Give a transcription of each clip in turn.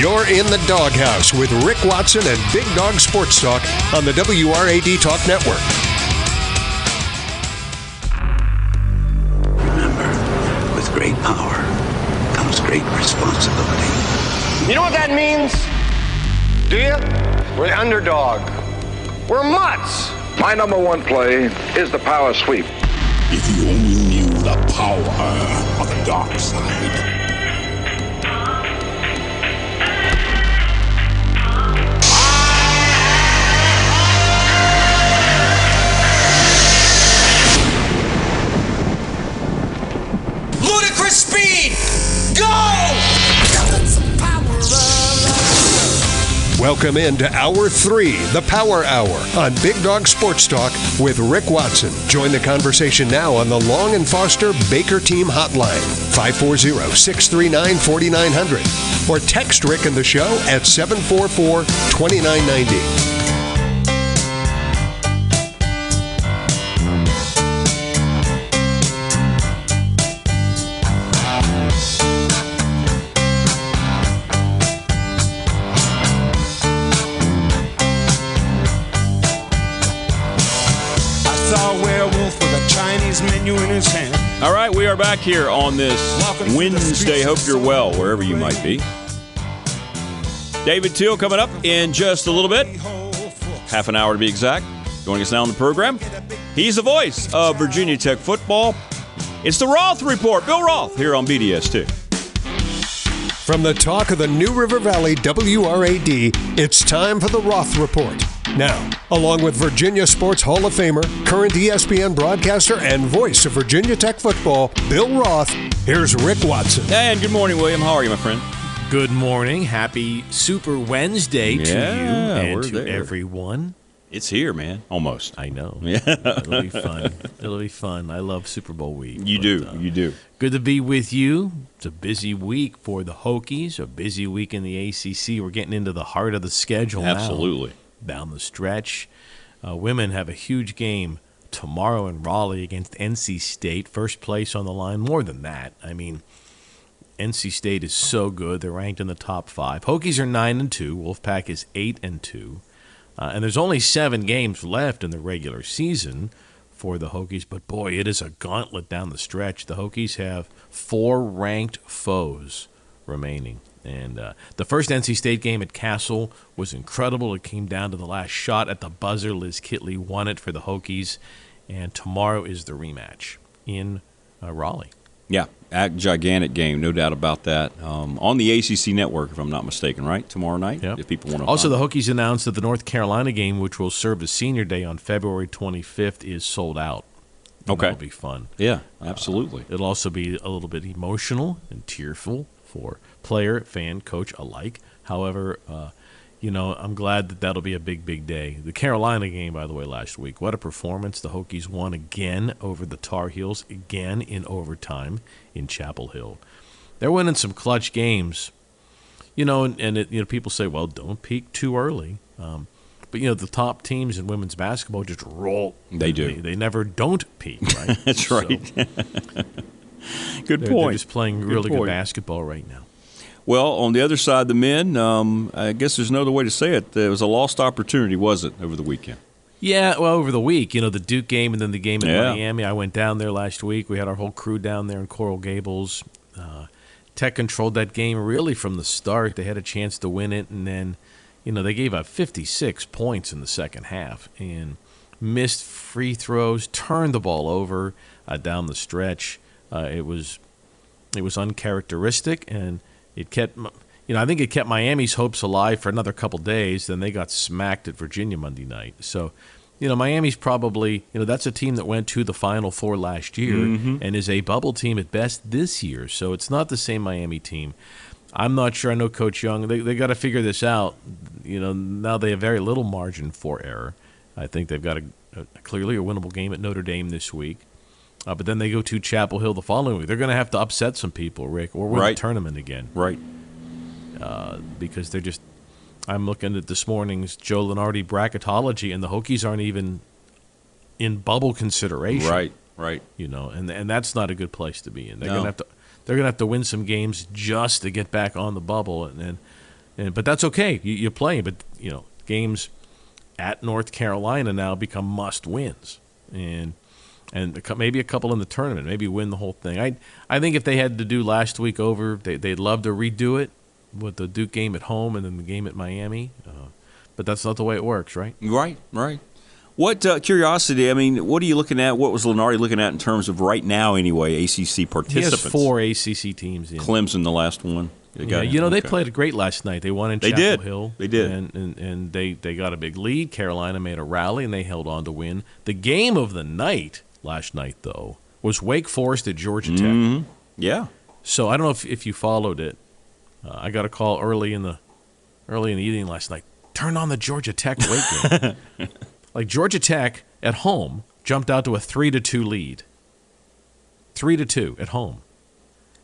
You're in the doghouse with Rick Watson and Big Dog Sports Talk on the WRAD Talk Network. Remember, with great power comes great responsibility. You know what that means? Do you? We're the underdog. We're mutts. My number one play is the power sweep. If you only knew the power of the dark side. Welcome into Hour 3, the Power Hour, on Big Dog Sports Talk with Rick Watson. Join the conversation now on the Long and Foster Baker Team Hotline, 540 639 4900, or text Rick and the show at 744 2990. Are back here on this Welcome Wednesday. Hope you're well, wherever you might be. David Teel coming up in just a little bit, half an hour to be exact. Joining us now on the program, he's the voice of Virginia Tech football. It's the Roth Report. Bill Roth here on BDST. From the talk of the New River Valley WRAD, it's time for the Roth Report. Now, along with Virginia Sports Hall of Famer, current ESPN broadcaster, and voice of Virginia Tech football, Bill Roth, here's Rick Watson. And good morning, William. How are you, my friend? Good morning. Happy Super Wednesday to Yeah, you and to there. everyone. It's here, man. Almost. I know. Yeah. It'll be fun. It'll be fun. I love Super Bowl week. You but, do. uh, You do. Good to be with you. It's a busy week for the Hokies, a busy week in the ACC. We're getting into the heart of the schedule now. Down the stretch. Uh, women have a huge game tomorrow in Raleigh against NC State. First place on the line. More than that. I mean, NC State is so good. They're ranked in the top five. Hokies are nine and two. Wolfpack is eight and two. Uh, and there's only seven games left in the regular season for the Hokies. But boy, it is a gauntlet down the stretch. The Hokies have four ranked foes remaining. And uh, the first NC State game at Cassell was incredible. It came down to the last shot at the buzzer. Liz Kitley won it for the Hokies. And tomorrow is the rematch in uh, Raleigh. Yeah, a gigantic game, no doubt about that. Um, on the ACC network, if I'm not mistaken, right? Tomorrow night, Yep. if people want to. Also, the Hokies announced that the North Carolina game, which will serve as Senior Day on February 25th, is sold out. Okay. That'll be fun. yeah, absolutely. It'll also be a little bit emotional and tearful for player, fan, coach alike. However, uh, you know, I'm glad that that'll be a big, big day. The Carolina game, by the way, last week, what a performance. The Hokies won again over the Tar Heels, again in overtime in Chapel Hill. They're winning some clutch games. You know, and, and it, you know, people say, well, don't peak too early. Um, but, you know, the top teams in women's basketball just roll. They do. They, they never don't peak, right? That's So- right. Good they're, point. they're just playing Good really good point. basketball right now. Well, on the other side, the men. Um, I guess there's no other way to say it. It was a lost opportunity, was it, over the weekend? Yeah, well, over the week, you know, the Duke game and then the game in Yeah. Miami. I went down there last week. We had our whole crew down there in Coral Gables. Uh, Tech controlled that game really from the start. They had a chance to win it, and then, you know, they gave up 56 points in the second half and missed free throws, turned the ball over uh, down the stretch. Uh, it was it was uncharacteristic, and it kept you know I think it kept Miami's hopes alive for another couple days. Then they got smacked at Virginia Monday night. So, you know Miami's probably you know that's a team that went to the Final Four last year Mhm. and is a bubble team at best this year. So it's not the same Miami team. I'm not sure. I know Coach Young. They they got to figure this out. You know now they have very little margin for error. I think they've got a, a clearly a winnable game at Notre Dame this week. Uh, but then they go to Chapel Hill the following week. They're going to have to upset some people, Rick, or win Right. the tournament again. Right. Uh, because they're just. I'm looking at this morning's Joe Lunardi bracketology, and the Hokies aren't even in bubble consideration. Right. Right. You know, and and that's not a good place to be in. They're No. gonna have to they're gonna have to win some games just to get back on the bubble, and and, and but that's okay. You, you play, but you know, games at North Carolina now become must wins, and and maybe a couple in the tournament, maybe win the whole thing. I I think if they had to do last week over, they, they'd love to redo it with the Duke game at home and then the game at Miami. Uh, but that's not the way it works, right? Right. Right. What uh, curiosity? I mean, what are you looking at? What was Lunardi looking at in terms of right now, anyway? ACC participants. He has four ACC teams in. Clemson, the last one. Yeah, you know they played great last night. They won in They Chapel did. Hill. They did. and, and and they they got a big lead. Carolina made a rally and they held on to win. The game of the night last night though was Wake Forest at Georgia Tech. Mhm. Yeah. So I don't know if if you followed it. Uh, I got a call early in the early in the evening last night. Turn on the Georgia Tech Wake game. like Georgia Tech at home jumped out to a three to two lead. Three to two at home,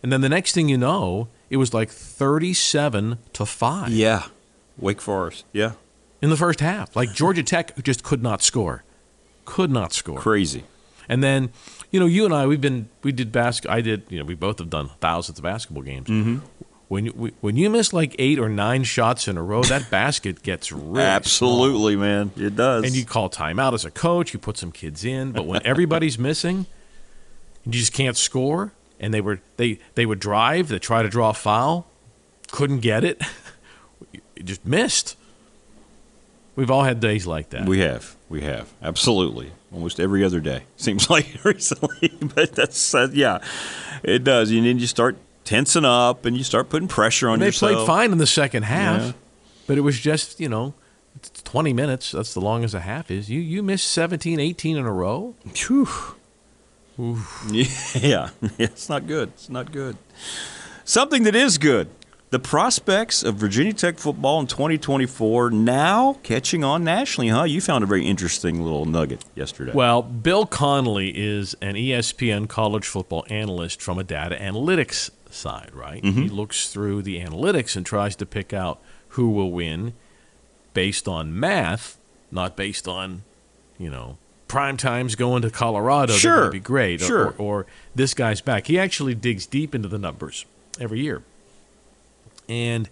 and then the next thing you know, it was like thirty-seven to five Yeah. Wake Forest. Yeah. in the first half. Like Georgia Tech just could not score, could not score. Crazy. And then, you know, you and I, we've been, we did basket. I did, you know, we both have done thousands of basketball games. Mhm. When you we- when you miss like eight or nine shots in a row, that basket gets really Absolutely, man. It does. And you call timeout as a coach. You put some kids in, but when everybody's missing, you just can't score. And they were they they would drive. They try to draw a foul, couldn't get it. You just missed. We've all had days like that. We have. We have. Absolutely. Almost every other day. Seems like recently. But that's, uh, yeah, it does. And then you start tensing up and you start putting pressure on And they yourself. played fine in the second half, Yeah. but it was just, you know, it's 20 minutes. That's the longest a half is. You you missed 17, 18 in a row. Phew. Yeah. It's not good. It's not good. Something that is good. The prospects of Virginia Tech football in 2024 now catching on nationally, huh? You found a very interesting little nugget yesterday. Well, Bill Connolly is an ESPN college football analyst from a data analytics side, right? Mm-hmm. He looks through the analytics and tries to pick out who will win based on math, not based on, you know, prime times going to Colorado. Sure. going to be great. or- Sure. Or, or this guy's back. He actually digs deep into the numbers every year. And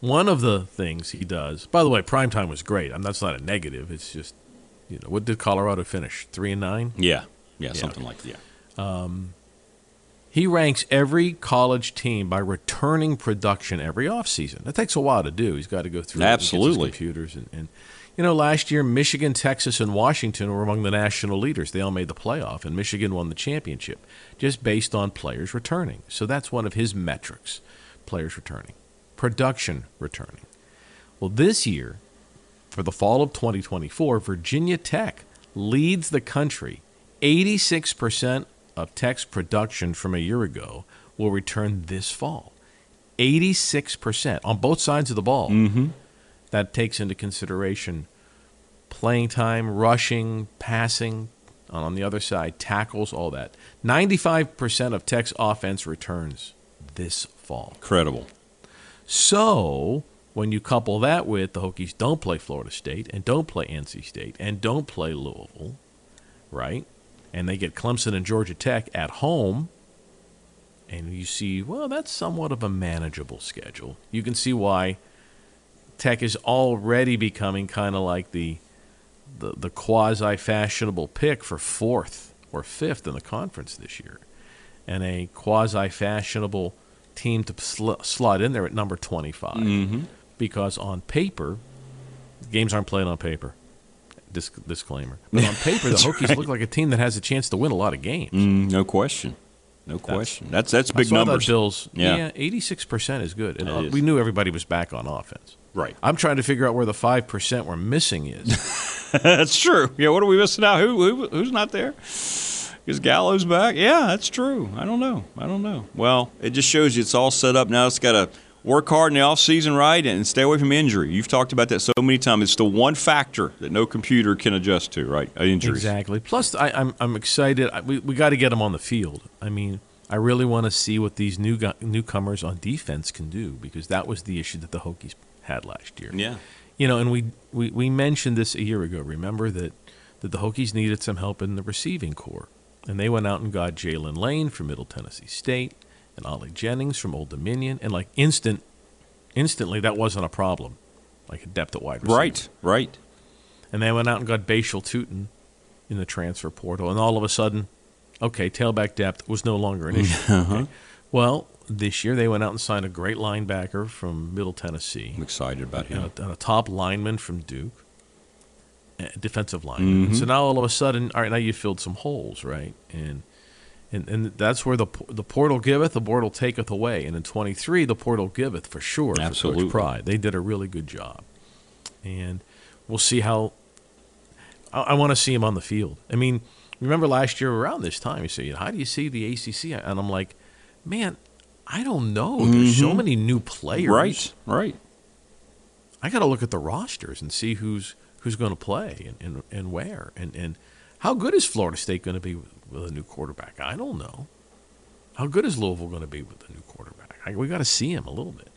one of the things he does, by the way, primetime was great. I mean, that's not a negative. It's just, you know, what did Colorado finish? Three and nine. yeah. Yeah, something like that. Um, he ranks every college team by returning production every offseason. That takes a while to do. He's got to go through it and his Absolutely. computers and, and you know, last year Michigan, Texas, and Washington were among the national leaders. They all made the playoff, and Michigan won the championship just based on players returning. So that's one of his metrics: players returning, production returning. Well, this year, for the fall of 2024, Virginia Tech leads the country. 86% of Tech's production from a year ago will return this fall. 86% on both sides of the ball. Mm-hmm. That takes into consideration playing time, rushing, passing, on the other side, tackles, all that. 95% of Tech's offense returns this fall. Incredible. So, when you couple that with the Hokies don't play Florida State and don't play NC State and don't play Louisville, right? And they get Clemson and Georgia Tech at home, and you see, well, that's somewhat of a manageable schedule. You can see why Tech is already becoming kind of like the the, the quasi fashionable pick for fourth or fifth in the conference this year, and a quasi fashionable team to sl- slot in there at number 25 Mhm. because on paper, games aren't played on paper. Disc- disclaimer. But on paper, the Hokies right. look like a team that has a chance to win a lot of games. Mm, no question. No question. That's that's big I saw numbers. Bills. Yeah. Yeah, eighty-six percent is good, and uh, is. we knew everybody was back on offense. Right. I'm trying to figure out where the five percent we're missing is. that's true. Yeah, what are we missing out? Who, who who's not there? Is Gallows back? Yeah, that's true. I don't know. I don't know. Well, it just shows you it's all set up now. It's got to work hard in the off season, right, and stay away from injury. You've talked about that so many times. It's the one factor that no computer can adjust to, right? Injury. Exactly. Plus, I, I'm I'm excited. I, we we got to get them on the field. I mean, I really want to see what these new newcomers on defense can do because that was the issue that the Hokies had last year. Yeah. You know, and we, we, we mentioned this a year ago. Remember that, that the Hokies needed some help in the receiving corps. And they went out and got Jaylin Lane from Middle Tennessee State and Ali Jennings from Old Dominion. And like instant, instantly, that wasn't a problem. Like a depth at wide receiver. Right, right. And they went out and got Bhayshul Tuten in the transfer portal. And all of a sudden, okay, tailback depth was no longer an issue. Uh-huh. Okay. Well, this year they went out and signed a great linebacker from Middle Tennessee. I'm excited about him. And a, and a top lineman from Duke, defensive lineman. Mhm. So now all of a sudden, all right, now you filled some holes, right? And and and that's where the the portal giveth, the portal taketh away. And in 23, the portal giveth for sure. for Absolutely. Pride, they did a really good job, and we'll see how. I, I want to see him on the field. I mean, remember last year around this time, you say, "How do you see the ACC?" And I'm like, man, I don't know. There's so Mhm. many new players. Right, right. I got to look at the rosters and see who's who's going to play and, and, and where and, and how good is Florida State going to be with, a new quarterback? I don't know. How good is Louisville going to be with a new quarterback? I, we got to see him a little bit.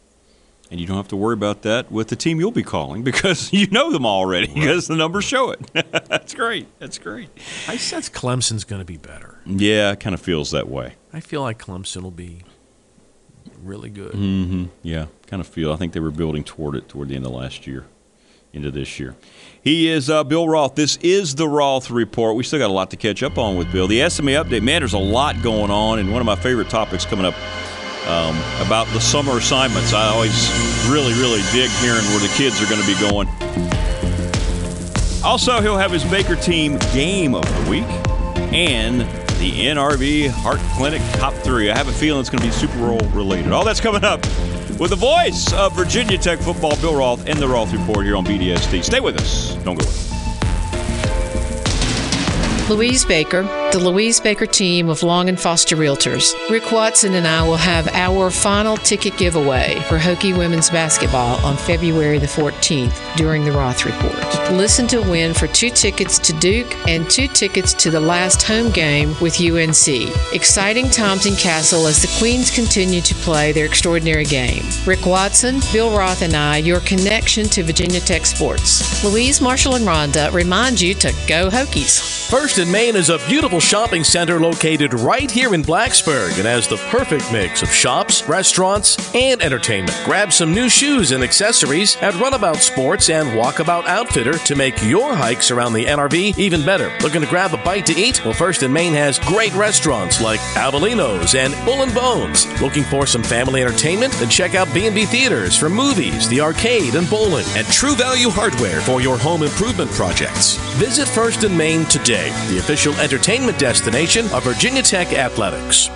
And you don't have to worry about that with the team you'll be calling because you know them already because the numbers show it. That's great. That's great. I sense Clemson's going to be better. Yeah, it kind of feels that way. I feel like Clemson will be really good. Mm-hmm. Yeah, kind of feel. I think they were building toward it toward the end of last year, into this year. He is uh, Bill Roth. This is the Roth Report. We still got a lot to catch up on with Bill. The SMA update, man, there's a lot going on, and one of my favorite topics coming up um, about the summer assignments. I always really, really dig hearing where the kids are going to be going. Also, he'll have his Baker team game of the week and the NRV Heart Clinic top three. I have a feeling it's going to be Super Bowl related. All that's coming up with the voice of Virginia Tech football, Bill Roth, and the Roth Report here on BDST. Stay with us. Don't go away. Louise Baker, the Louise Baker team of Long and Foster Realtors. Rick Watson and I will have our final ticket giveaway for Hokie women's basketball on February the 14th during the Roth Report. Listen to win for two tickets to Duke and two tickets to the last home game with UNC. Exciting times in Cassell as the Queens continue to play their extraordinary game. Rick Watson, Bill Roth, and I, your connection to Virginia Tech sports. Louise, Marshall, and Rhonda remind you to go Hokies. First and Main is a beautiful shopping center located right here in Blacksburg and has the perfect mix of shops, restaurants, and entertainment. Grab some new shoes and accessories at Runabout Sports and Walkabout Outfitter to make your hikes around the NRV even better. Looking to grab a bite to eat? Well, First and Main has great restaurants like Avellino's and Bull and Bones. Looking for some family entertainment? Then check out B&B Theaters for movies, the arcade, and bowling. And True Value Hardware for your home improvement projects. Visit First and Main today, the official entertainment destination of Virginia Tech Athletics.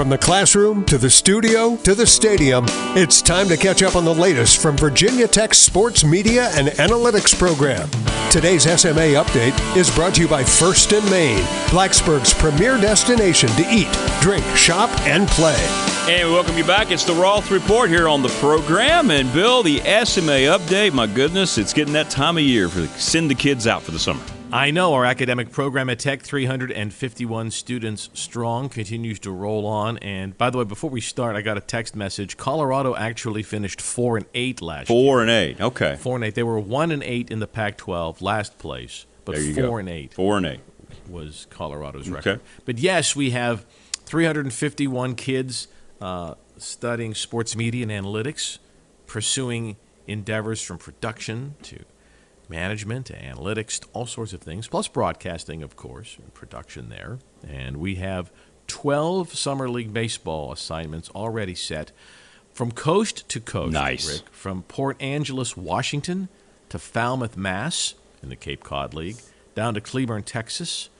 From the classroom to the studio to the stadium, it's time to catch up on the latest from Virginia Tech's sports media and analytics program. Today's SMA update is brought to you by First and Main, Blacksburg's premier destination to eat, drink, shop, and play. And we welcome you back. It's the Roth Report here on the program. And Bill, the SMA update. My goodness, it's getting that time of year for send the kids out for the summer. I know our academic program at Tech, 351 students strong, continues to roll on. And by the way, before we start, I got a text message. Colorado actually finished four and eight last year. Four and eight. Okay. Four and eight. They were one and eight in the Pac-12, last place, but There you four go. and eight Four and eight. was Colorado's Okay. record. But yes, we have 351 kids uh, studying sports media and analytics, pursuing endeavors from production to management analytics, all sorts of things, plus broadcasting, of course, and production there. And we have 12 Summer League Baseball assignments already set from coast to coast. Nice. Rick, from Port Angeles, Washington to Falmouth, Mass. in the Cape Cod League, down to Cleburne, Texas,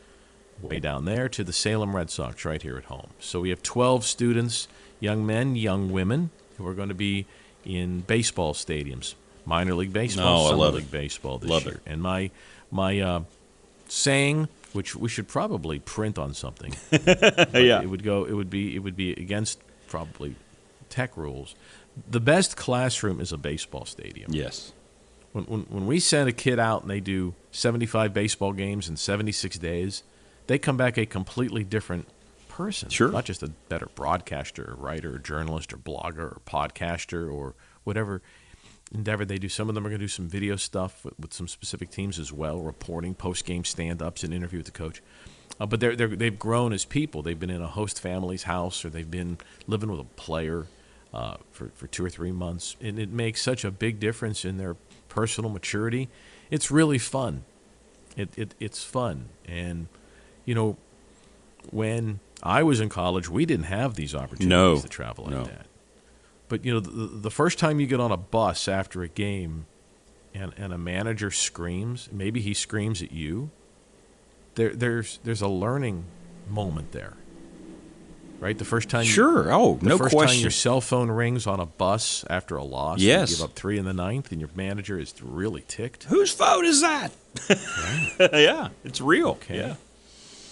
way down there to the Salem Red Sox right here at home. So we have 12 students, young men, young women, who are going to be in baseball stadiums, minor league baseball, Oh, I summer love it. baseball this Love year. it. And my my uh, saying which we should probably print on something. Yeah. it would go. It would be. It would be against probably tech rules. The best classroom is a baseball stadium. Yes. When, when, when we send a kid out and they do 75 baseball games in 76 days, they come back a completely different person. Sure. Not just a better broadcaster, or writer, or journalist, or blogger, or podcaster, or whatever endeavor they do. Some of them are going to do some video stuff with, with some specific teams as well, reporting, post game stand ups, and interview with the coach. Uh, but they're, they're, they've grown as people. They've been in a host family's house or they've been living with a player uh, for, for two or three months. And it makes such a big difference in their personal maturity. It's really fun. It, it, it's fun. And, you know, when I was in college, we didn't have these opportunities No. to travel like No. that. But, you know, the, the first time you get on a bus after a game and, and a manager screams, maybe he screams at you, there, there's, there's a learning moment there. Right? The first time you- Sure. Oh, the no first time question. your cell phone rings on a bus after a loss, Yes. you give up three in the ninth, and your manager is really ticked. Whose phone is that? yeah, it's real. Yeah.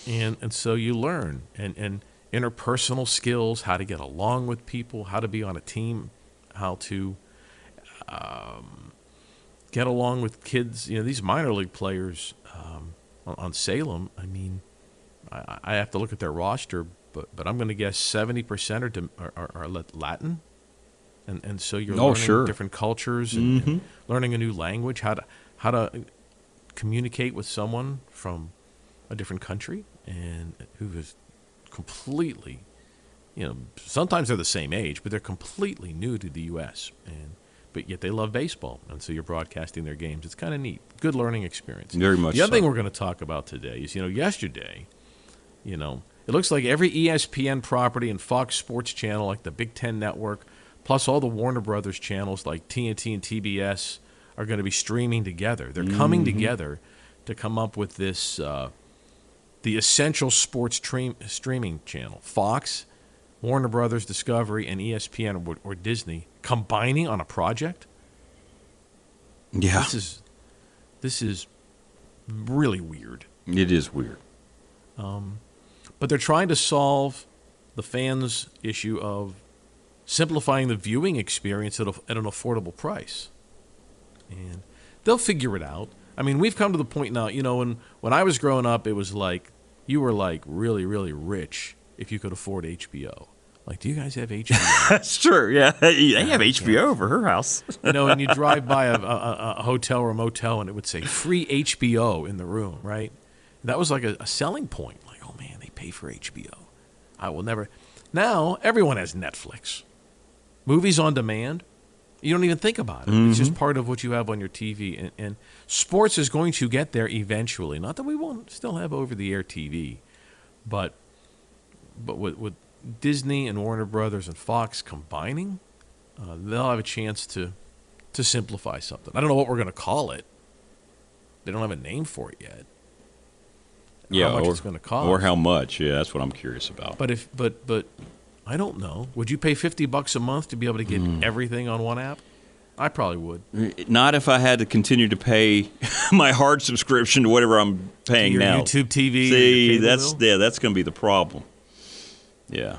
and and so you learn and and interpersonal skills, how to get along with people, how to be on a team, how to um, get along with kids. You know, these minor league players um, on, Salem. I mean, I, I have to look at their roster, but but I'm going to guess seventy percent are, are, are Latin. And, and so you're Oh, learning sure. different cultures and, and Mhm. learning a new language, how to how to communicate with someone from a different country and who is completely, you know, sometimes they're the same age, but they're completely new to the U.S. and but yet they love baseball, and so you're broadcasting their games. It's kind of neat, good learning experience. Very much The other so. thing we're going to talk about today is, you know, yesterday, you know, it looks like every ESPN property and Fox Sports channel, like the Big Ten Network, plus all the Warner Brothers channels like TNT and TBS, are going to be streaming together. They're coming Mhm. together to come up with this, uh, the essential sports stream, streaming channel. Fox, Warner Brothers, Discovery, and ESPN or, or Disney combining on a project. Yeah. This is this is really weird. It is weird. Um, but they're trying to solve the fans' issue of simplifying the viewing experience at, a, at an affordable price. And they'll figure it out. I mean, we've come to the point now, you know, when, when I was growing up, it was like you were like really, really rich if you could afford HBO. Like, do you guys have HBO? That's true. Yeah, they have HBO over her house. you know, and you drive by a, a, a hotel or a motel and it would say free HBO in the room, right? That was like a, a selling point. Like, oh man, they pay for HBO. I will never. Now everyone has Netflix, movies on demand. You don't even think about it. It's just Mhm. part of what you have on your TV, and, and sports is going to get there eventually. Not that we won't still have over-the-air TV, but but with, with Disney and Warner Brothers and Fox combining, uh, they'll have a chance to to simplify something. I don't know what we're going to call it. They don't have a name for it yet. Yeah, how much or, it's going to cost, or how much? Yeah, that's what I'm curious about. But if but but I don't know. Would you pay fifty bucks a month to be able to get Mm. everything on one app? I probably would. Not if I had to continue to pay my hard subscription to whatever I'm paying your now. YouTube TV, See, that's bill? yeah, that's going to be the problem. Yeah,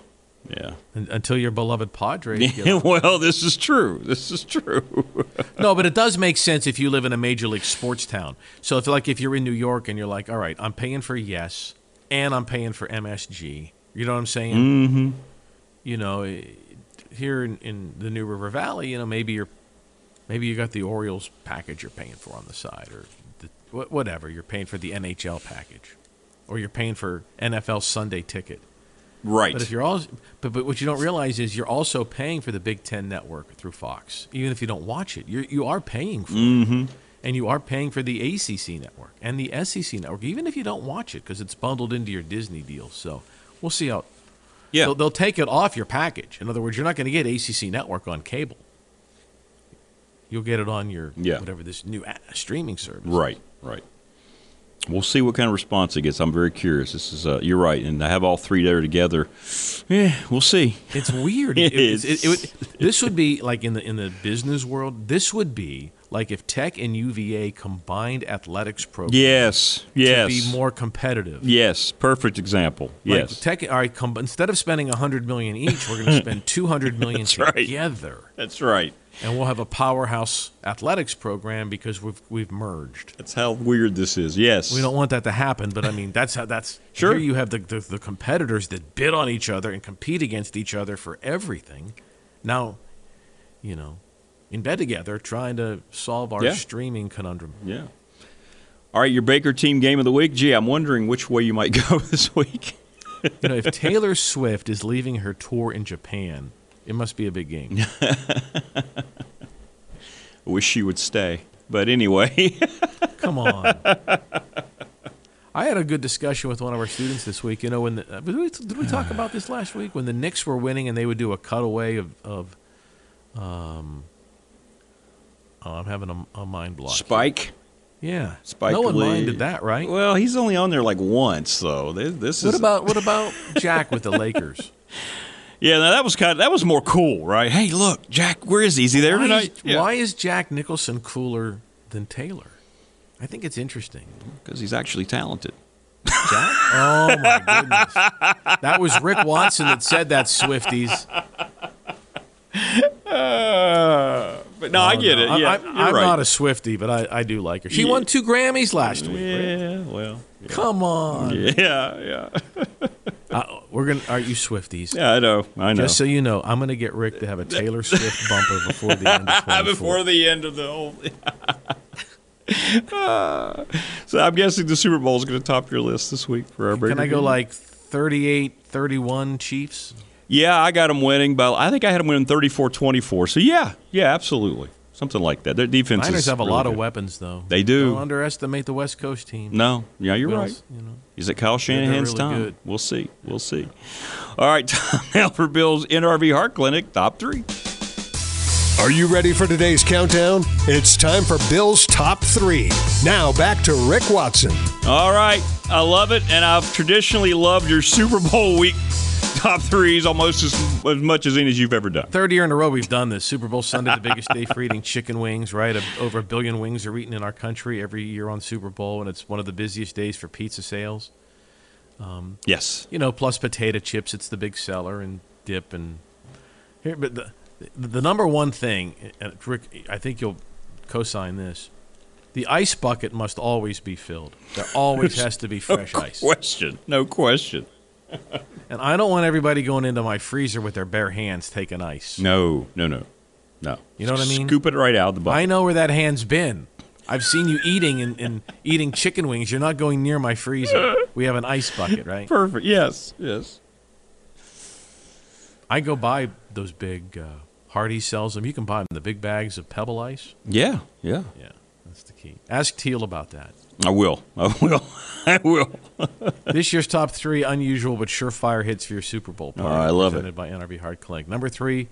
yeah. Un- Until your beloved Padres. well, this is true. This is true. no, but it does make sense if you live in a major league sports town. So if like if you're in New York and you're like, all right, I'm paying for Yes and I'm paying for MSG. You know what I'm saying? mm-hmm. You know, eh, here in, in the New River Valley, you know, maybe you're maybe you got the Orioles package you're paying for on the side, or the, whatever you're paying for the NHL package, or you're paying for NFL Sunday ticket. Right. But if you're also, but, but what you don't realize is you're also paying for the Big Ten Network through Fox, even if you don't watch it. You you are paying for Mhm. it, and you are paying for the ACC network and the SEC network, even if you don't watch it because it's bundled into your Disney deal. So we'll see how. Yeah. They'll, they'll take it off your package. In other words, you're not going to get ACC network on cable. You'll get it on your Yeah. whatever this new streaming service. Right, right. We'll see what kind of response it gets. I'm very curious. This is uh, you're right, and I have all three there together. Yeah, we'll see. It's weird. It It- it- is. it would- this would be like in the in the business world. This would be like if Tech and UVA combined athletics programs Yes, yes. to be more competitive. Yes, perfect example. Like Yes. Tech, all right, com- instead of spending 100 million each, we're going to spend 200 million That's right. together. That's right. And we'll have a powerhouse athletics program because we've we've merged. That's how weird this is. Yes. We don't want that to happen, but I mean that's how that's Sure. Here you have the, the the competitors that bid on each other and compete against each other for everything. Now, you know, in bed together trying to solve our Yeah. streaming conundrum. Yeah. All right, your Baker team game of the week. Gee, I'm wondering which way you might go this week. You know, if Taylor Swift is leaving her tour in Japan, it must be a big game. Wish she would stay. But anyway. Come on. I had a good discussion with one of our students this week. You know, when the, uh, did, we, did we talk about this last week? When the Knicks were winning and they would do a cutaway of, of um, oh, I'm having a, a mind block. Spike. Yeah, Spike no one Lee. minded that, right? Well, he's only on there like once, though. This, is what about what about Jack with the Lakers? Yeah. That was kind of that was more cool, right? Hey, look, Jack, where is he? Is he there why tonight? Is, Why is Jack Nicholson cooler than Taylor? I think it's interesting. Because he's actually talented. Jack? Oh my goodness! That was Rick Watson that said that. Swifties. Uh, but no, I Oh, get no. it. Yeah, I, you're I'm right. not a Swifty, but I, I do like her. She Yeah. won two Grammys last week. Yeah, well, Come on. yeah, yeah, we're gonna. Are you Swifties? yeah. I know, I know. Just so you know, I'm gonna get Rick to have a Taylor Swift bumper before the end of 24. Before the end of the whole. Uh, so I'm guessing the Super Bowl is going to top your list this week for our. Can I go game. like 38, 31 Chiefs? Yeah, I got them winning, but I think I had them winning 34-24. So yeah, yeah, absolutely, something like that. Their defense Niners is have a really lot of weapons, though. They do. Don't underestimate the West Coast team. No, yeah, you're Who right. you know? Is it Kyle Shanahan's really time? good. We'll see. We'll see. All right, time now for Bill's NRV Heart Clinic top three. Are you ready for today's countdown? It's time for Bill's top three. Now back to Rick Watson. All right, I love it, and I've traditionally loved your Super Bowl week top threes almost as, as much as any as you've ever done. Third year in a row we've done this. Super Bowl Sunday, the biggest day for eating chicken wings, right? Over a billion wings are eaten in our country every year on Super Bowl, and it's one of the busiest days for pizza sales. Um, Yes. You know, plus potato chips, it's the big seller, and dip. And here, but the, the, number one thing, and Rick, I think you'll co sign this the ice bucket must always be filled. There always has to be fresh no ice. question. No question. And I don't want everybody going into my freezer with their bare hands taking ice. No, no, no, no. You know what I mean? Scoop it right out of the bucket. I know where that hand's been. I've seen you eating and, and eating chicken wings. You're not going near my freezer. We have an ice bucket, right? Perfect. Yes. Yes. I go buy those big. Uh, Hardy sells them. You can buy them the big bags of Pebble Ice. Yeah. Yeah. Yeah, that's the key. Ask Teel about that. I will. I will. I will. this year's top three unusual but surefire hits for your Super Bowl party. Oh, I love it. presented by NRV Heart Clinic. Number three,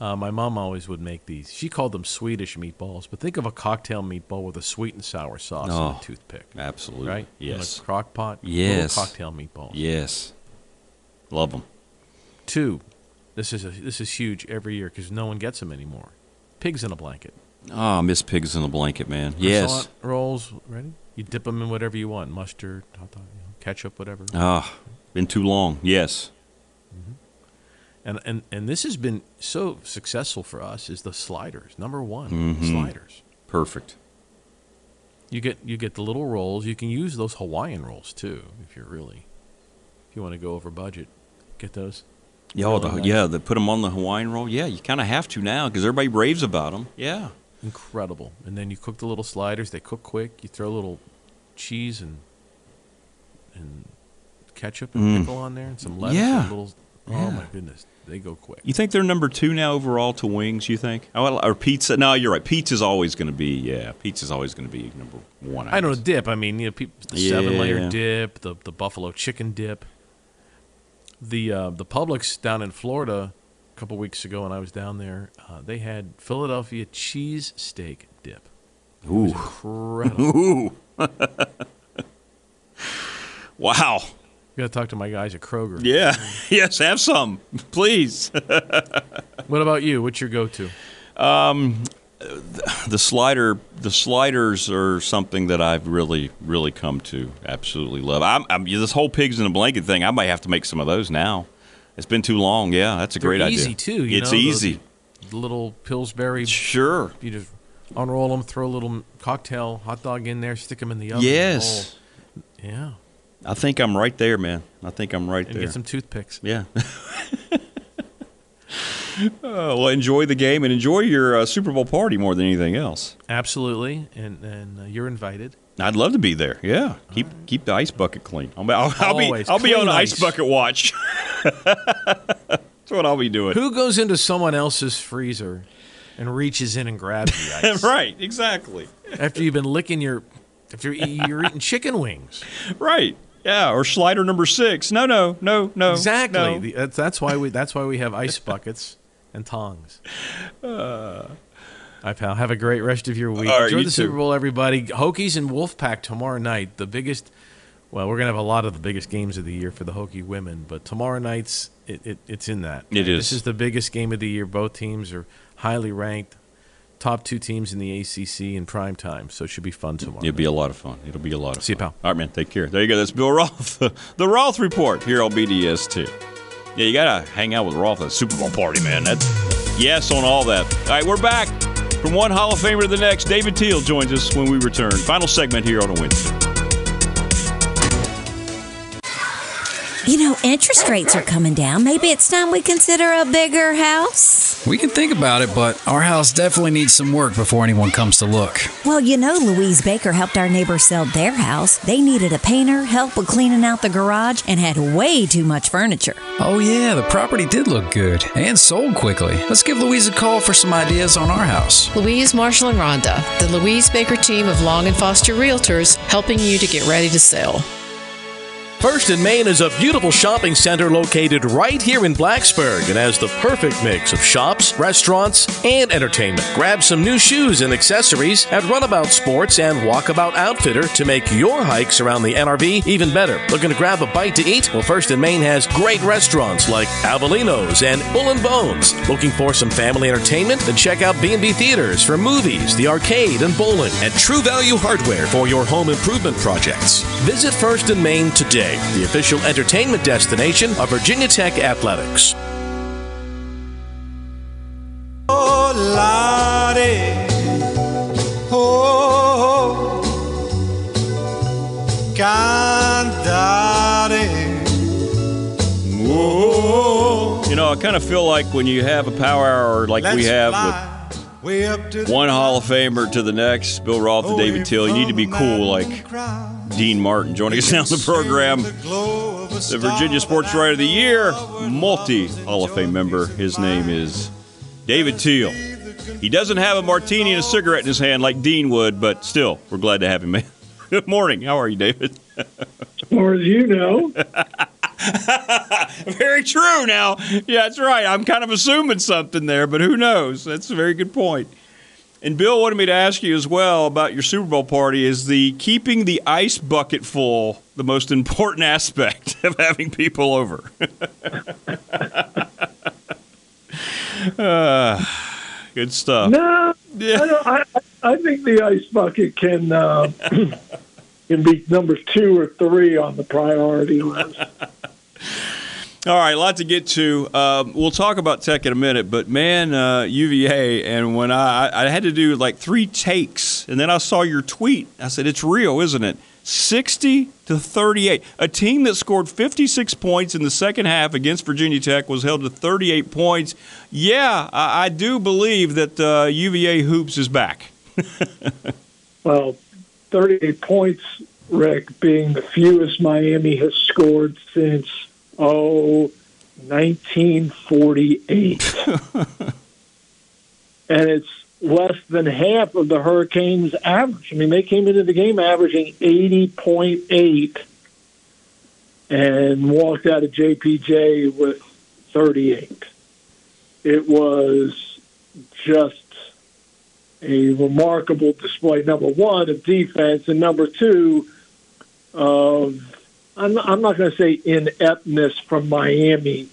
uh, my mom always would make these. She called them Swedish meatballs, but think of a cocktail meatball with a sweet and sour sauce Oh, and a toothpick. Absolutely. Right? Yes. In a crock pot. Yes. Cocktail meatballs. Yes. Love them. Two, this is a, this is huge every year because no one gets them anymore. Pigs in a blanket. Oh, Miss Pigs in a blanket, man. Yes. Rolls ready. You dip them in whatever you want, mustard, hot dog, you know, ketchup, whatever. Ah, been too long. Yes. And, and and this has been so successful for us is the sliders. Number one, Mhm. sliders. Perfect. You get you get the little rolls. You can use those Hawaiian rolls too if you're really if you want to go over budget. Get those. Yeah, oh, the, nice. yeah, they put them on the Hawaiian roll. Yeah, you kind of have to now because everybody raves about them. Yeah. Incredible. And then you cook the little sliders. They cook quick. You throw a little cheese and and ketchup and Mm. pickle on there and some lettuce. Yeah. And little, Yeah. Oh my goodness, they go quick. You think they're number two now overall to wings? You think? Oh, or pizza? No, you're right. Pizza's always going to be. Yeah, pizza's always going to be number one. I don't know dip. I mean, you know, the seven layer Yeah. dip, the the buffalo chicken dip. The uh, the Publix down in Florida a couple weeks ago when I was down there, uh, they had Philadelphia cheese steak dip. It Ooh. incredible. Ooh. wow. You got to talk to my guys at Kroger. Yeah. yes. Have some, please. What about you? What's your go-to? Um, the slider, the sliders are something that I've really, really come to absolutely love. I'm, I'm this whole pigs in a blanket thing. I might have to make some of those now. It's been too long. Yeah, that's a They're great easy idea. too. You it's know, easy. Little Pillsbury. Sure. You just unroll them, throw a little cocktail hot dog in there, stick them in the oven. Yes. Yeah. I think I'm right there, man. I think I'm right And there. get some toothpicks. Yeah. Uh, well, enjoy the game and enjoy your uh, Super Bowl party more than anything else. Absolutely, and and uh, you're invited. I'd love to be there. Yeah, keep keep the ice bucket clean. I'll, I'll, I'll be I'll be on ice ice. bucket watch. That's what I'll be doing. Who goes into someone else's freezer and reaches in and grabs the ice? right, exactly. After you've been licking your, after you're eating chicken wings. Right. Yeah, or slider number six. No, no, no, no. Exactly. no. The- that's, that's why we. That's why we have ice buckets and tongs. Uh, Hi, pal. Have a great rest of your week. Right, Enjoy you the too. Super Bowl, everybody. Hokies and Wolfpack tomorrow night. The biggest. Well, we're gonna have a lot of the biggest games of the year for the Hokie women, but tomorrow night's it, it, it's in that. It is. This is the biggest game of the year. Both teams are highly ranked, top two teams in the ACC in prime time, so it should be fun tomorrow. It'll be a lot of fun. It'll be a lot of See you, pal. All right, man. Take care. There you go. That's Bill Roth, the Roth Report here on BDST. Yeah, you gotta hang out with Roth at the Super Bowl party, man. That's yes on all that. All right, we're back from one Hall of Famer to the next. David Teel joins us when we return. Final segment here on a Wednesday. You know, interest rates are coming down. Maybe it's time we consider a bigger house. We can think about it, but our house definitely needs some work before anyone comes to look. Well, you know, Louise Baker helped our neighbors sell their house. They needed a painter, help with cleaning out the garage, and had way too much furniture. Oh, yeah, the property did look good and sold quickly. Let's give Louise a call for some ideas on our house. Louise, Marshall, and Rhonda, the Louise Baker team of Long and Foster Realtors, helping you to get ready to sell. First and Main is a beautiful shopping center located right here in Blacksburg and has the perfect mix of shops, restaurants, and entertainment. Grab some new shoes and accessories at Runabout Sports and Walkabout Outfitter to make your hikes around the NRV even better. Looking to grab a bite to eat? Well, First and Main has great restaurants like Avellino's and Bull and Bones. Looking for some family entertainment? Then check out B&B Theaters for movies, the arcade, and bowling. And True Value Hardware for your home improvement projects. Visit First and Main today, the official entertainment destination of Virginia Tech Athletics. Oh, Lottie. Oh, Candare. Oh, You know, I kind of feel like when you have a power hour like we let's have fly way up to with one Hall of Famer to the next, Bill Roth and oh, David Teel, you need to be cool like Dean Martin joining us now on the program. The Virginia Sports Writer of the Year, multi Hall of Fame member. His name is David Teel. He doesn't have a martini and a cigarette in his hand like Dean would, but still, we're glad to have him. Good morning. How are you, David? Or as you know, Very true now. Yeah, that's right. I'm kind of assuming something there, but who knows? That's a very good point. And Bill wanted me to ask you as well about your Super Bowl party. Is the keeping the ice bucket full the most important aspect of having people over? uh, good stuff. no, Yeah. I, I, I think the ice bucket can uh, can be number two or three on the priority list. All right, a lot to get to. Um, we'll talk about tech in a minute, but man, uh, UVA, and when I, I had to do like three takes, and then I saw your tweet. I said, "It's real, isn't it?" Sixty to thirty-eight. A team that scored fifty-six points in the second half against Virginia Tech was held to thirty-eight points. Yeah, I, I do believe that uh, UVA hoops is back. Well, 38 points, Rick, being the fewest Miami has scored since, oh, 1948. and it's less than half of the Hurricanes' average. I mean, they came into the game averaging 80.8 and walked out of JPJ with 38. It was just a remarkable display, number one, of defense, and number two, of, I'm, I'm not going to say ineptness from Miami,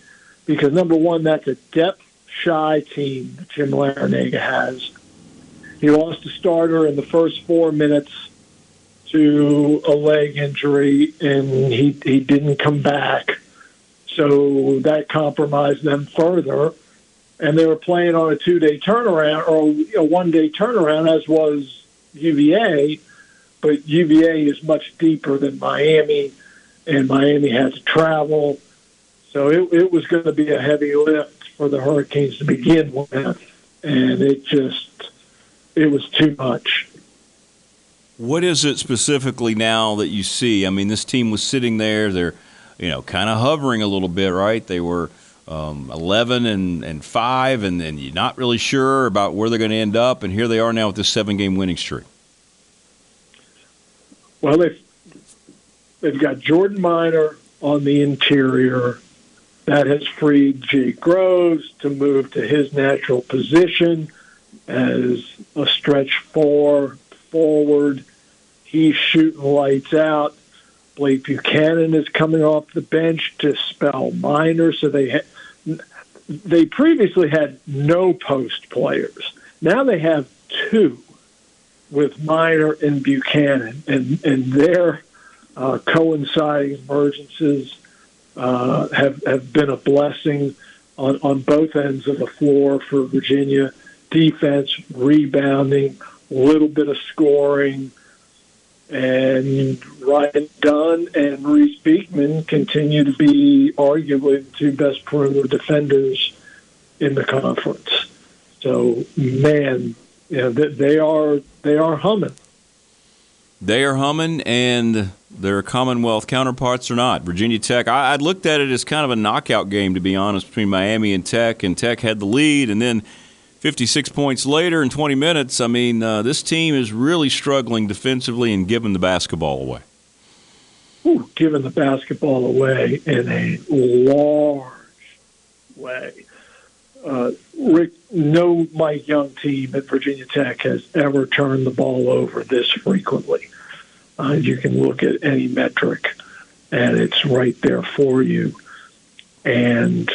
because number one, that's a depth shy team that Jim Larrañaga has. he lost a starter in the first four minutes to a leg injury, and he he didn't come back. So that compromised them further. And they were playing on a two day turnaround or a one day turnaround, as was UVA. But UVA is much deeper than Miami, and Miami had to travel. So it, it was going to be a heavy lift for the Hurricanes to begin with. And it just, it was too much. What is it specifically now that you see? I mean, this team was sitting there. They're, you know, kind of hovering a little bit, right? They were um, 11 and, and 5, and then you're not really sure about where they're going to end up. And here they are now with this seven game winning streak. Well, they've, they've got Jordan Minor on the interior. That has freed Jake Groves to move to his natural position as a stretch four forward. He's shooting lights out. Blake Buchanan is coming off the bench to spell Minor. So they ha- they previously had no post players. Now they have two with Minor and Buchanan, and and their uh, coinciding emergences uh, have have been a blessing on on both ends of the floor for Virginia. Defense, rebounding, a little bit of scoring and Ryan Dunn and Reece Beekman continue to be arguably the two best perimeter defenders in the conference. So, man, you know, they are they are humming. They are humming, and their Commonwealth counterparts are not. Virginia Tech, I, I looked at it as kind of a knockout game, to be honest, between Miami and Tech, and Tech had the lead, and then 56 points later in 20 minutes, I mean, uh, this team is really struggling defensively and giving the basketball away. Ooh, giving the basketball away in a large way. Uh, Rick, no Mike Young team at Virginia Tech has ever turned the ball over this frequently. Uh, you can look at any metric, and it's right there for you. And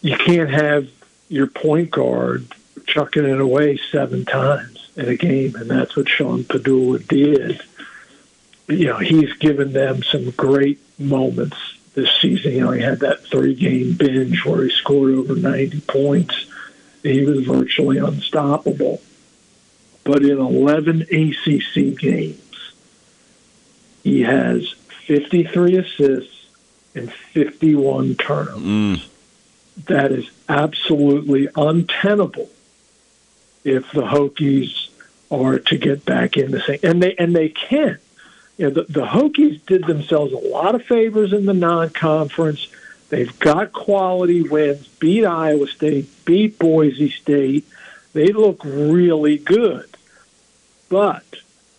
you can't have your point guard chucking it away seven times in a game, and that's what Sean Pedulla did. You know, he's given them some great moments this season. You know, he had that three game binge where he scored over 90 points. He was virtually unstoppable. But in 11 ACC games, he has 53 assists and 51 turnovers. Mm. That is absolutely untenable if the Hokies are to get back in the same, and they and they can. You know, the, the Hokies did themselves a lot of favors in the non-conference. They've got quality wins, beat Iowa State, beat Boise State. They look really good, but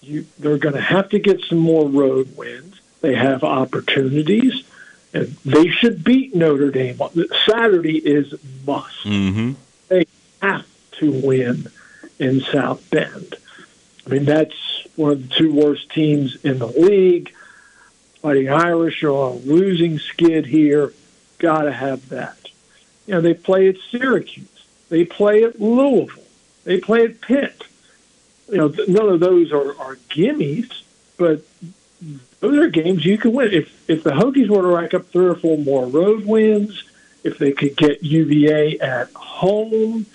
you, they're going to have to get some more road wins. They have opportunities, and they should beat Notre Dame. Saturday is must. Mm-hmm. They have to win in South Bend. I mean, that's one of the two worst teams in the league. Fighting Irish are on a losing skid here. Got to have that. You know, they play at Syracuse. They play at Louisville. They play at Pitt. You know, none of those are, are gimmies, but those are games you can win. If if the Hokies were to rack up three or four more road wins, if they could get UVA at home,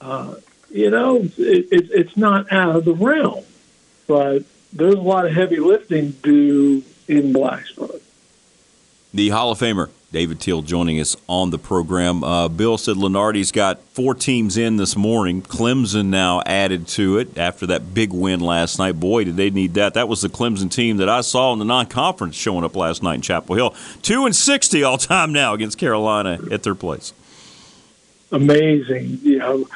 uh, you know, it, it, it's not out of the realm. But there's a lot of heavy lifting do in Blacksburg. The Hall of Famer David Teel joining us on the program. Uh, Bill said Lunardi's got four teams in this morning. Clemson now added to it after that big win last night. Boy, did they need that. That was the Clemson team that I saw in the non-conference showing up last night in Chapel Hill. Two and sixty all time now against Carolina at their place. Amazing, you know.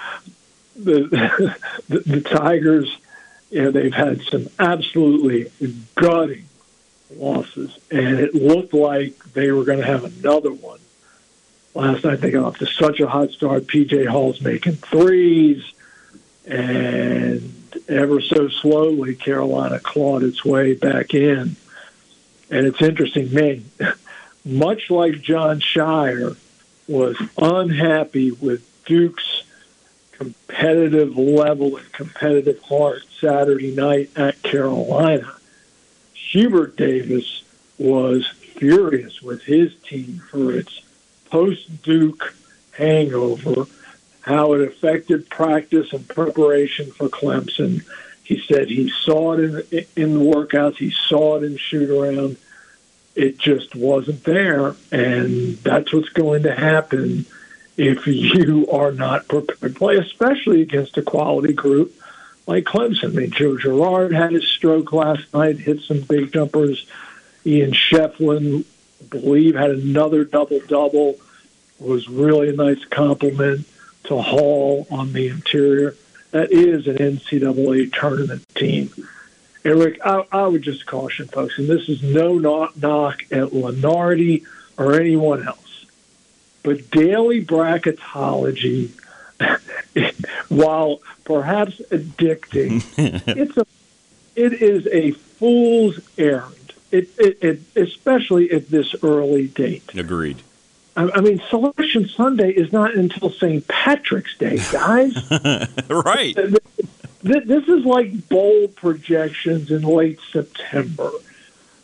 The, the, the Tigers, you know, they've had some absolutely gutting losses, and it looked like they were going to have another one. Last night they got off to such a hot start. PJ Hall's making threes, and ever so slowly Carolina clawed its way back in. And it's interesting, man, much like Jon Scheyer was unhappy with Duke's competitive level and competitive heart Saturday night at Carolina. Hubert Davis was furious with his team for its post Duke hangover, how it affected practice and preparation for Clemson. He said he saw it in, in the workouts, he saw it in shoot around. It just wasn't there, and that's what's going to happen if you are not prepared to play, especially against a quality group like Clemson. I mean, Joe Girard had his stroke last night, hit some big jumpers. Ian Schieffelin, I believe, had another double double. Was really a nice compliment to Hall on the interior. That is an NCAA tournament team. Eric, I, I would just caution folks, and this is no knock, knock at Lunardi or anyone else, but daily bracketology, while perhaps addicting, it's a it is a fool's errand. It, it, it especially at this early date. Agreed. I, I mean, Selection Sunday is not until St. Patrick's Day, guys. right. This is like bowl projections in late September.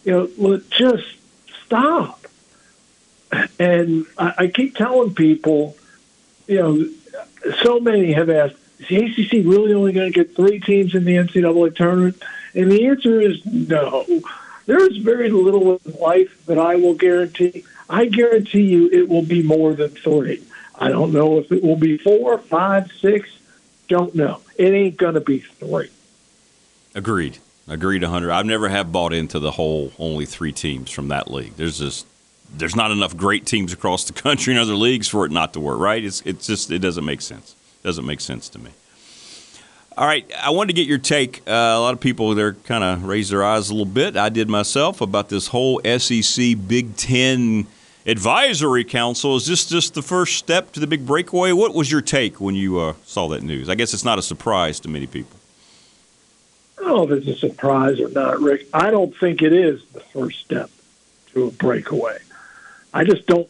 You know, just stop. And I, I keep telling people, you know, so many have asked, is the ACC really only going to get three teams in the NCAA tournament? And the answer is no. There is very little in life that I will guarantee. I guarantee you it will be more than three. I don't know if it will be four, five, six. Don't know. It ain't going to be three. Agreed. Agreed. hundred. I've never have bought into the whole only three teams from that league. There's just there's not enough great teams across the country in other leagues for it not to work. Right? It's it's just it doesn't make sense. It doesn't make sense to me. All right, I wanted to get your take. Uh, a lot of people they're kind of raised their eyes a little bit. I did myself about this whole SEC Big Ten advisory council. Is this just the first step to the big breakaway? What was your take when you uh, saw that news? I guess it's not a surprise to many people. I don't know if it's a surprise or not, Rick. I don't think it is the first step to a breakaway. I just don't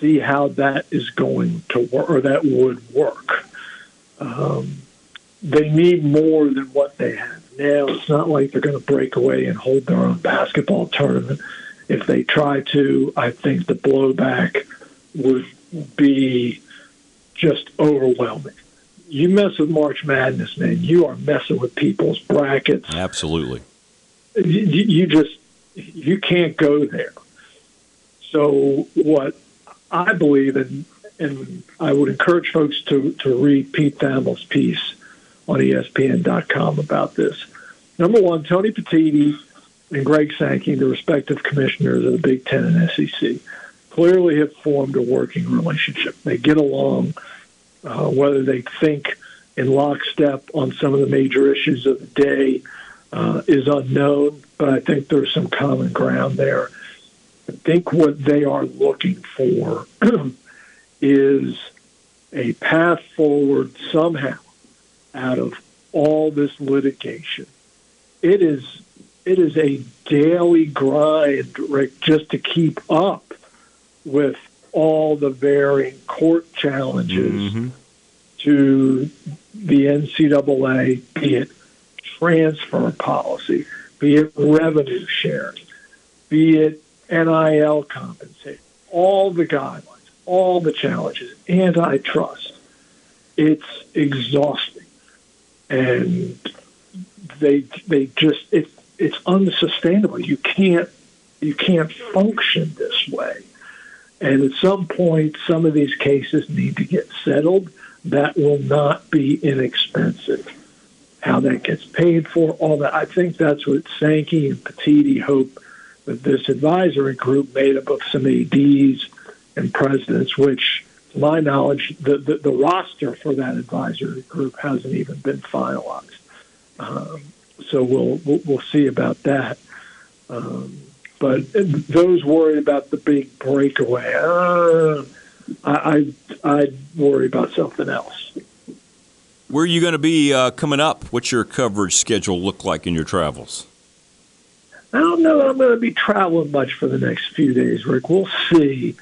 see how that is going to work or that would work. Um, they need more than what they have now. It's not like they're going to break away and hold their own basketball tournament. If they try to, I think the blowback would be just overwhelming. You mess with March Madness, man, you are messing with people's brackets. Absolutely. You, you just you can't go there. So what I believe, and and I would encourage folks to to read Pete Thamel's piece on ESPN.com about this. Number one, Tony Petitti and Greg Sankey, the respective commissioners of the Big Ten and SEC, clearly have formed a working relationship. They get along, uh, whether they think in lockstep on some of the major issues of the day uh, is unknown, but I think there's some common ground there. I think what they are looking for is a path forward somehow out of all this litigation. It is it is a daily grind, Rick, just to keep up with all the varying court challenges mm-hmm. to the NCAA, be it transfer policy, be it revenue sharing, be it NIL compensation, all the guidelines, all the challenges, antitrust. It's exhausting, and they they just it it's unsustainable. You can't you can't function this way. And at some point, some of these cases need to get settled. That will not be inexpensive. How that gets paid for, all that. I think that's what Sankey and Petitti hope this advisory group made up of some ADs and presidents, which, to my knowledge, the, the, the roster for that advisory group hasn't even been finalized. Um, so we'll, we'll we'll see about that. Um, but those worried about the big breakaway, uh, I, I I'd worry about something else. Where are you going to be uh, coming up? What's your coverage schedule look like in your travels? I don't know I'm going to be traveling much for the next few days, Rick. We'll see.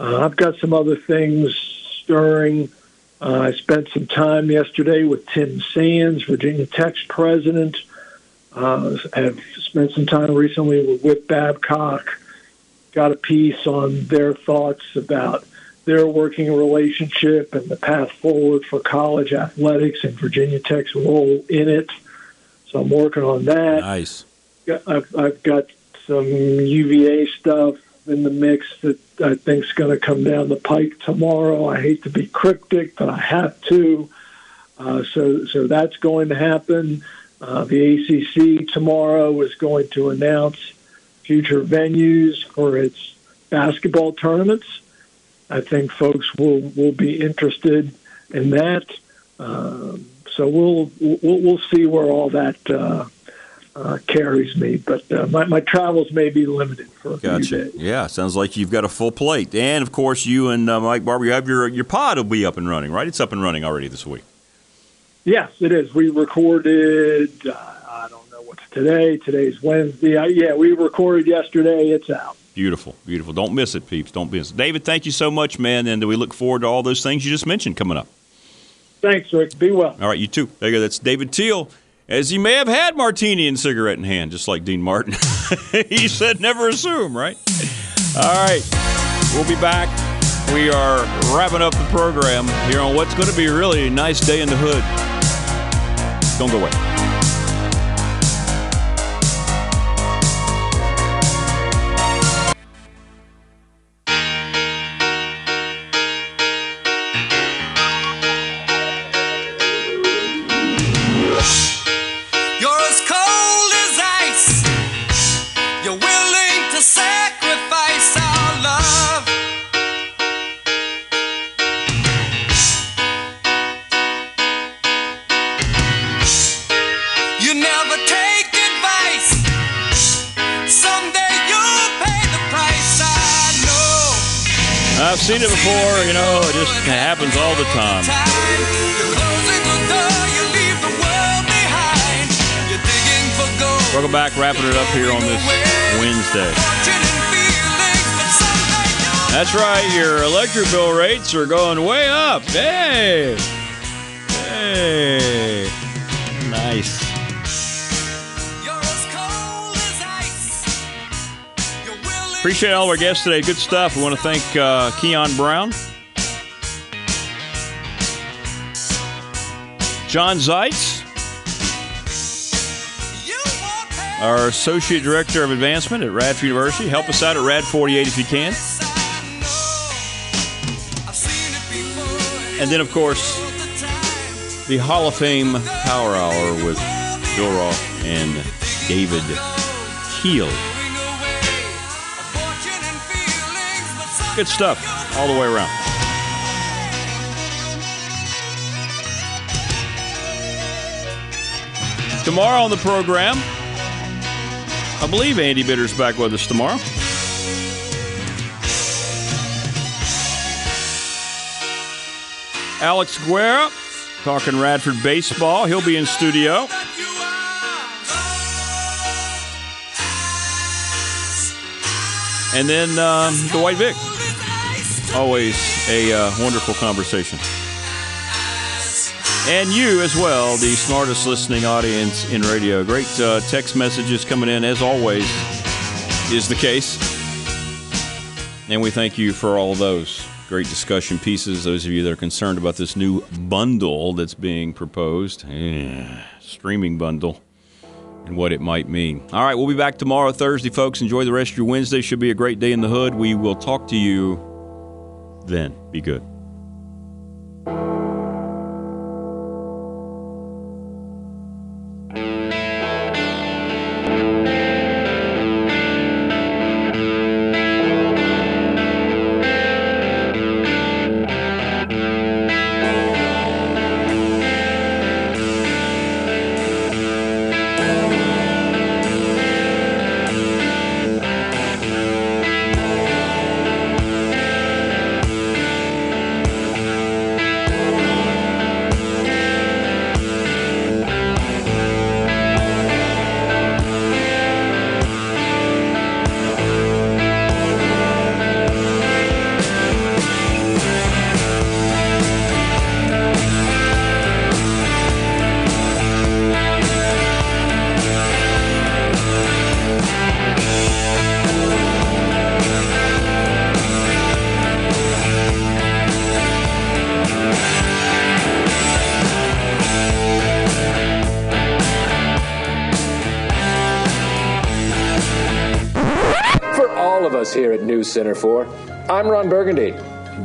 Uh, I've got some other things stirring Uh, I spent some time yesterday with Tim Sands, Virginia Tech's president. Uh, have spent some time recently with Whit Babcock. Got a piece on their thoughts about their working relationship and the path forward for college athletics and Virginia Tech's role in it. So I'm working on that. Nice. I've, I've got some UVA stuff in the mix that I think is going to come down the pike tomorrow. I hate to be cryptic, but I have to. Uh, so, so that's going to happen. Uh, the ACC tomorrow is going to announce future venues for its basketball tournaments. I think folks will will be interested in that. Um, so we'll we'll we'll see where all that uh, uh, carries me. But uh, my my travels may be limited for a few Gotcha. days. Yeah, sounds like you've got a full plate. And of course, you and uh, Mike Barber, you have your your pod will be up and running, right? It's up and running already this week. Yes, it is. We recorded. Uh, I don't know what's today. Today's Wednesday. Yeah, we recorded yesterday. It's out. Beautiful, beautiful. Don't miss it, peeps. Don't miss it. David, thank you so much, man. And we look forward to all those things you just mentioned coming up. Thanks, Rick. Be well. All right, you too. There you go. That's David Teel. As he may have had martini and cigarette in hand, just like Dean Martin. he said, never assume, right? All right, we'll be back. We are wrapping up the program here on what's going to be a really nice day in the hood. Don't go away. Right, your electric bill rates are going way up. Hey! Hey! Nice. Appreciate all of our guests today. Good stuff. We want to thank uh, Keon Brown, John Zeitz, our Associate Director of Advancement at Radford University. Help us out at Rad48 if you can. And then, of course, the Hall of Fame Power Hour with Bill Roth and David Teel. Good stuff all the way around. Tomorrow on the program, I believe Andy Bitter's back with us tomorrow. Alex Guerra talking Radford baseball. He'll be in studio. And then um, the White Vic. Always a uh, wonderful conversation. And you as well, the smartest listening audience in radio. Great uh, text messages coming in, as always, is the case. And we thank you for all those great discussion pieces. Those of you that are concerned about this new bundle that's being proposed, eh, streaming bundle, and what it might mean. All right, we'll be back tomorrow, Thursday, folks. Enjoy the rest of your Wednesday. Should be a great day in the hood. We will talk to you then. Be good.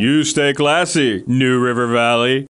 You stay classy, New River Valley.